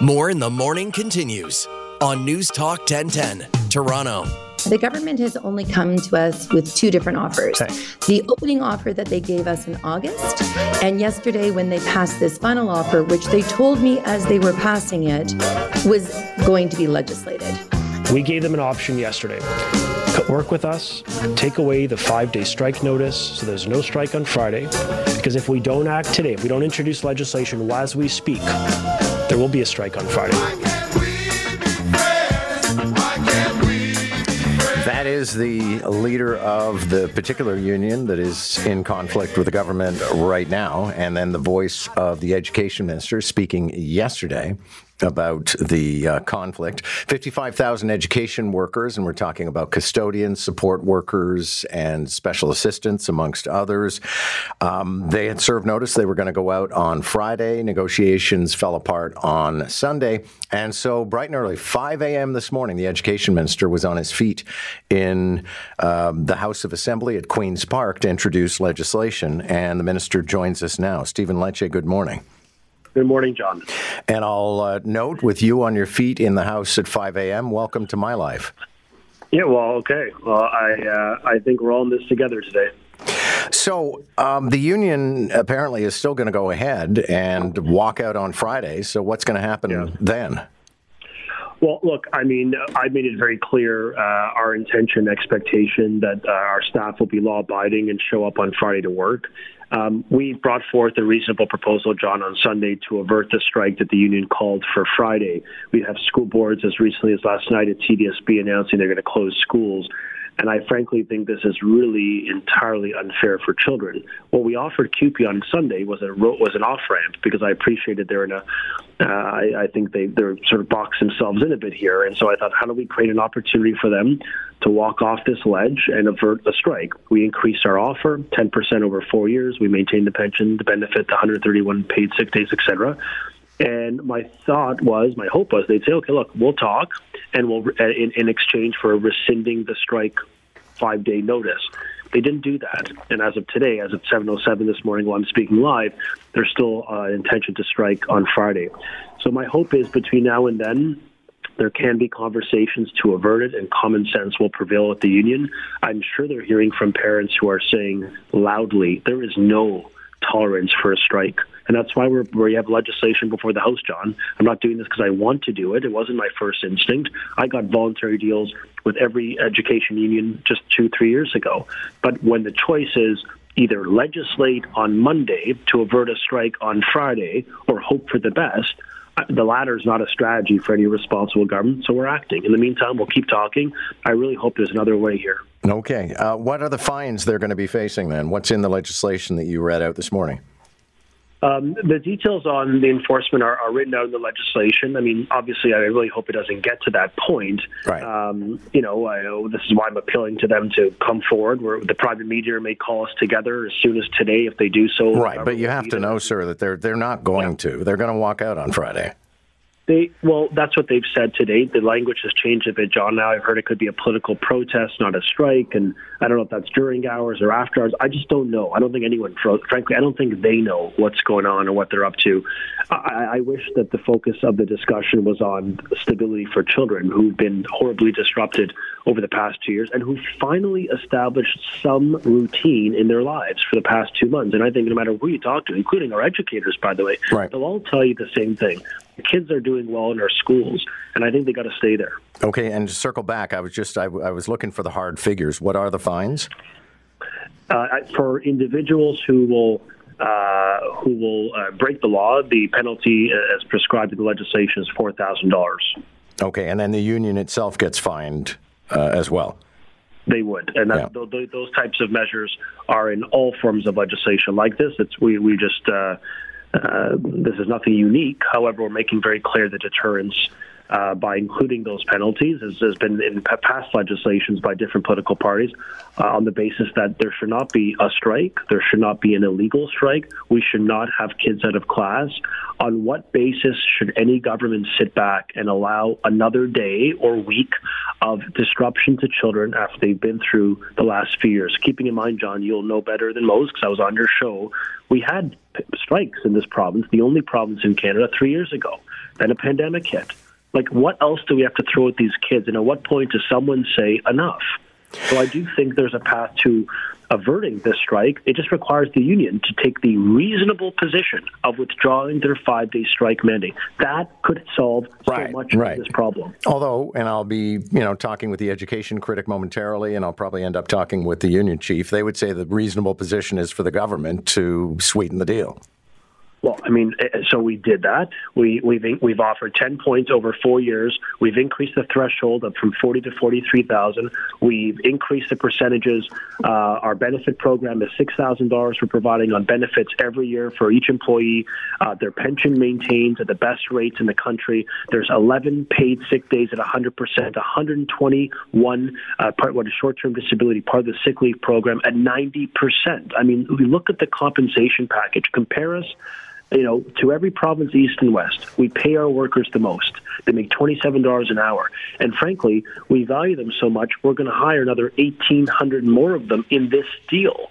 Moore in the morning continues on News Talk 1010, Toronto. The government has only come to us with two different offers. Okay. The opening offer that they gave us in August, and yesterday when they passed this final offer, which they told me as they were passing it was going to be legislated. We gave them an option yesterday. Work with us, take away the five day strike notice so there's no strike on Friday. Because if we don't act today, if we don't introduce legislation as we speak, there will be a strike on Friday. That is the leader of the particular union that is in conflict with the government right now, and then the voice of the education minister speaking yesterday about the uh, conflict. 55,000 education workers, and we're talking about custodians, support workers, and special assistants, amongst others. Um, they had served notice they were going to go out on Friday. Negotiations fell apart on Sunday. And so, bright and early, 5 a.m. this morning, the education minister was on his feet in um, the House of Assembly at Queen's Park to introduce legislation. And the minister joins us now. Stephen Lecce, good morning. Good morning, John. And I'll uh, note with you on your feet in the House at 5 a.m., welcome to my life. Yeah, well, okay. Well, I uh, I think we're all in this together today. So um, the union apparently is still going to go ahead and walk out on Friday. So what's going to happen Yeah. then? Well, look, I mean, I made it very clear uh, our intention, expectation that uh, our staff will be law abiding and show up on Friday to work. Um, we brought forth a reasonable proposal, John, on Sunday to avert the strike that the union called for Friday. We have school boards as recently as last night at TDSB announcing they're going to close schools. And I frankly think this is really entirely unfair for children. What we offered CUPE on Sunday was a was an off ramp because I appreciated they're in a. Uh, I, I think they they're sort of boxed themselves in a bit here, and so I thought, how do we create an opportunity for them to walk off this ledge and avert a strike? We increased our offer 10% over four years. We maintained the pension, the benefit, the 131 paid sick days, etc. And my thought was, my hope was, they'd say, okay, look, we'll talk, and we'll uh, in, in exchange for rescinding the strike five day notice. They didn't do that, and as of today, as of 7:07 this morning, while I'm speaking live, there's still uh, intention to strike on Friday. So my hope is between now and then, there can be conversations to avert it, and common sense will prevail at the union. I'm sure they're hearing from parents who are saying loudly, there is no tolerance for a strike. And that's why we're, we have legislation before the House, John. I'm not doing this because I want to do it. It wasn't my first instinct. I got voluntary deals with every education union just two, three years ago. But when the choice is either legislate on Monday to avert a strike on Friday or hope for the best, the latter is not a strategy for any responsible government, so we're acting. In the meantime, we'll keep talking. I really hope there's another way here. Okay. Uh, what are the fines they're going to be facing then? What's in the legislation that you read out this morning? Um, the details on the enforcement are, are written out in the legislation. I mean, obviously, I really hope it doesn't get to that point. Right. Um, you know, I, this is why I'm appealing to them to come forward. Where the private media may call us together as soon as today. If they do so, Right, but you have to know, sir, that they're they're not going to. They're going to walk out on Friday. They well, that's what they've said today. The language has changed a bit, John. Now I've heard it could be a political protest, not a strike, and I don't know if that's during hours or after hours. I just don't know. I don't think anyone, frankly, I don't think they know what's going on or what they're up to. I, I wish that the focus of the discussion was on stability for children who've been horribly disrupted over the past two years and who finally established some routine in their lives for the past two months. And I think no matter who you talk to, including our educators, by the way, Right. they'll all tell you the same thing. The kids are doing well in our schools, and I think they got to stay there. Okay, and to circle back, I was just I, I was looking for the hard figures. What are the fines? Uh, for individuals who will uh, who will uh, break the law, the penalty uh, as prescribed in the legislation is four thousand dollars. Okay, and then the union itself gets fined uh, as well. They would, and that, Yeah. th- th- those types of measures are in all forms of legislation like this. It's we we just uh, this is nothing unique. However, we're making very clear the deterrence uh, by including those penalties has, has been in past legislations by different political parties uh, on the basis that there should not be a strike, there should not be an illegal strike, we should not have kids out of class. On what basis should any government sit back and allow another day or week of disruption to children after they've been through the last few years? Keeping in mind, John, you'll know better than most because I was on your show. We had strikes in this province, the only province in Canada, three years ago. then a pandemic hit. Like, what else do we have to throw at these kids? And at what point does someone say enough? So I do think there's a path to averting this strike. It just requires the union to take the reasonable position of withdrawing their five day strike mandate. That could solve right, so much right. of this problem. Although, and I'll be, you know, talking with the education critic momentarily, and I'll probably end up talking with the union chief. They would say the reasonable position is for the government to sweeten the deal. Well, I mean, eh, eh, so we did that. We, we've we've offered ten points over four years. We've increased the threshold up from forty to forty three thousand. We've increased the percentages. Uh, our benefit program is six thousand dollars. We're providing on benefits every year for each employee. Uh, their pension maintains at the best rates in the country. There's eleven paid sick days at hundred percent. One hundred and twenty one uh, part what a short term disability part of the sick leave program at ninety percent. I mean, we look at the compensation package. Compare us you know, to every province, east and west, we pay our workers the most. They make $27 an hour. And frankly, we value them so much, we're going to hire another 1,800 more of them in this deal.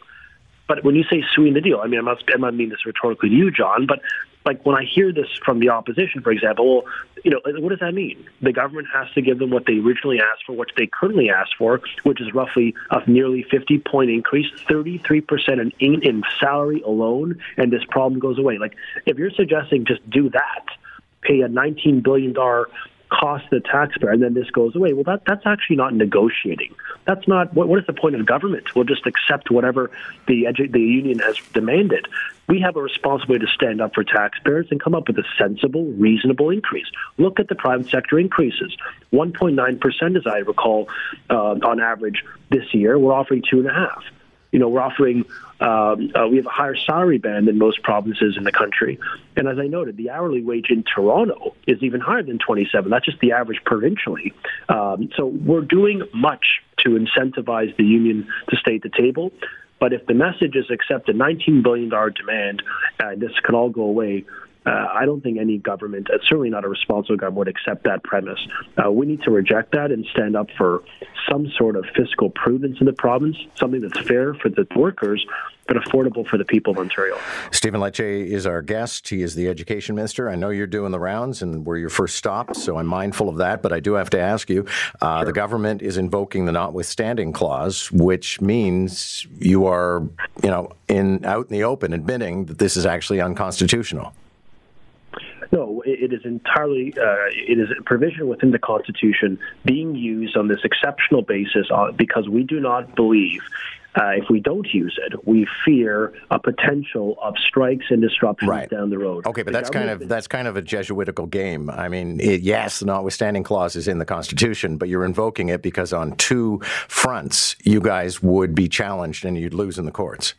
But when you say suing the deal, I mean, I'm not, I'm not mean this rhetorically to you, John, but like when I hear this from the opposition, for example, well, you know, what does that mean? The government has to give them what they originally asked for, what they currently asked for, which is roughly a nearly 50 point increase, 33% in, in salary alone, and this problem goes away. Like, if you're suggesting just do that, pay a $19 billion cost the taxpayer, and then this goes away. Well, that that's actually not negotiating. That's not what, what is the point of government? We'll just accept whatever the edu- the union has demanded. We have a responsibility to stand up for taxpayers and come up with a sensible, reasonable increase. Look at the private sector increases, 1.9 percent, as I recall, uh, on average this year. We're offering two and a half you know, we're offering, um, uh, we have a higher salary band than most provinces in the country. And as I noted, the hourly wage in Toronto is even higher than 27. That's just the average provincially. Um, so we're doing much to incentivize the union to stay at the table. But if the message is accept a $19 billion demand and this can all go away, uh, I don't think any government, uh, certainly not a responsible government, would accept that premise. Uh, we need to reject that and stand up for some sort of fiscal prudence in the province, something that's fair for the workers, but affordable for the people of Ontario. Stephen Lecce is our guest. He is the education minister. I know you're doing the rounds and we're your first stop, so I'm mindful of that. But I do have to ask you: uh, sure. the government is invoking the notwithstanding clause, which means you are, you know, in out in the open admitting that this is actually unconstitutional. No, it is entirely uh, it is a provision within the Constitution being used on this exceptional basis uh, because we do not believe. Uh, if we don't use it, we fear a potential of strikes and disruptions right. down the road. Okay, but the that's kind of that's kind of a Jesuitical game. I mean, it, yes, the notwithstanding clause is in the Constitution, but you're invoking it because on two fronts, you guys would be challenged and you'd lose in the courts.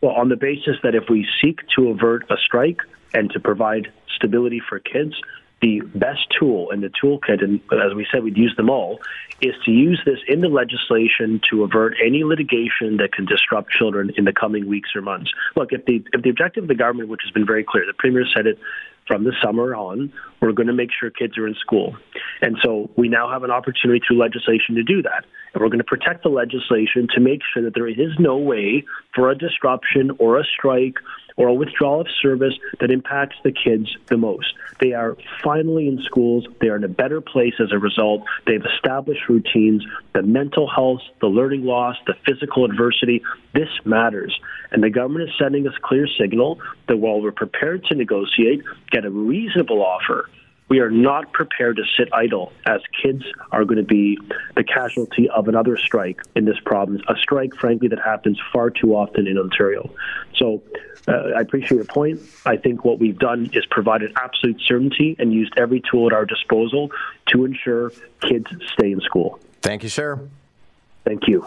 Well, on the basis that if we seek to avert a strike and to provide stability for kids, the best tool in the toolkit, and as we said, we'd use them all, is to use this in the legislation to avert any litigation that can disrupt children in the coming weeks or months. Look, if the if the objective of the government, which has been very clear, the premier said it from the summer on, we're going to make sure kids are in school, and so we now have an opportunity through legislation to do that, and we're going to protect the legislation to make sure that there is no way for a disruption or a strike or a withdrawal of service that impacts the kids the most. They are finally in schools. They are in a better place as a result. They've established routines. The mental health, the learning loss, the physical adversity, this matters. And the government is sending us a clear signal that while we're prepared to negotiate, get a reasonable offer, we are not prepared to sit idle as kids are going to be the casualty of another strike in this province, a strike, frankly, that happens far too often in Ontario. So uh, I appreciate your point. I think what we've done is provided absolute certainty and used every tool at our disposal to ensure kids stay in school. Thank you, sir. Thank you.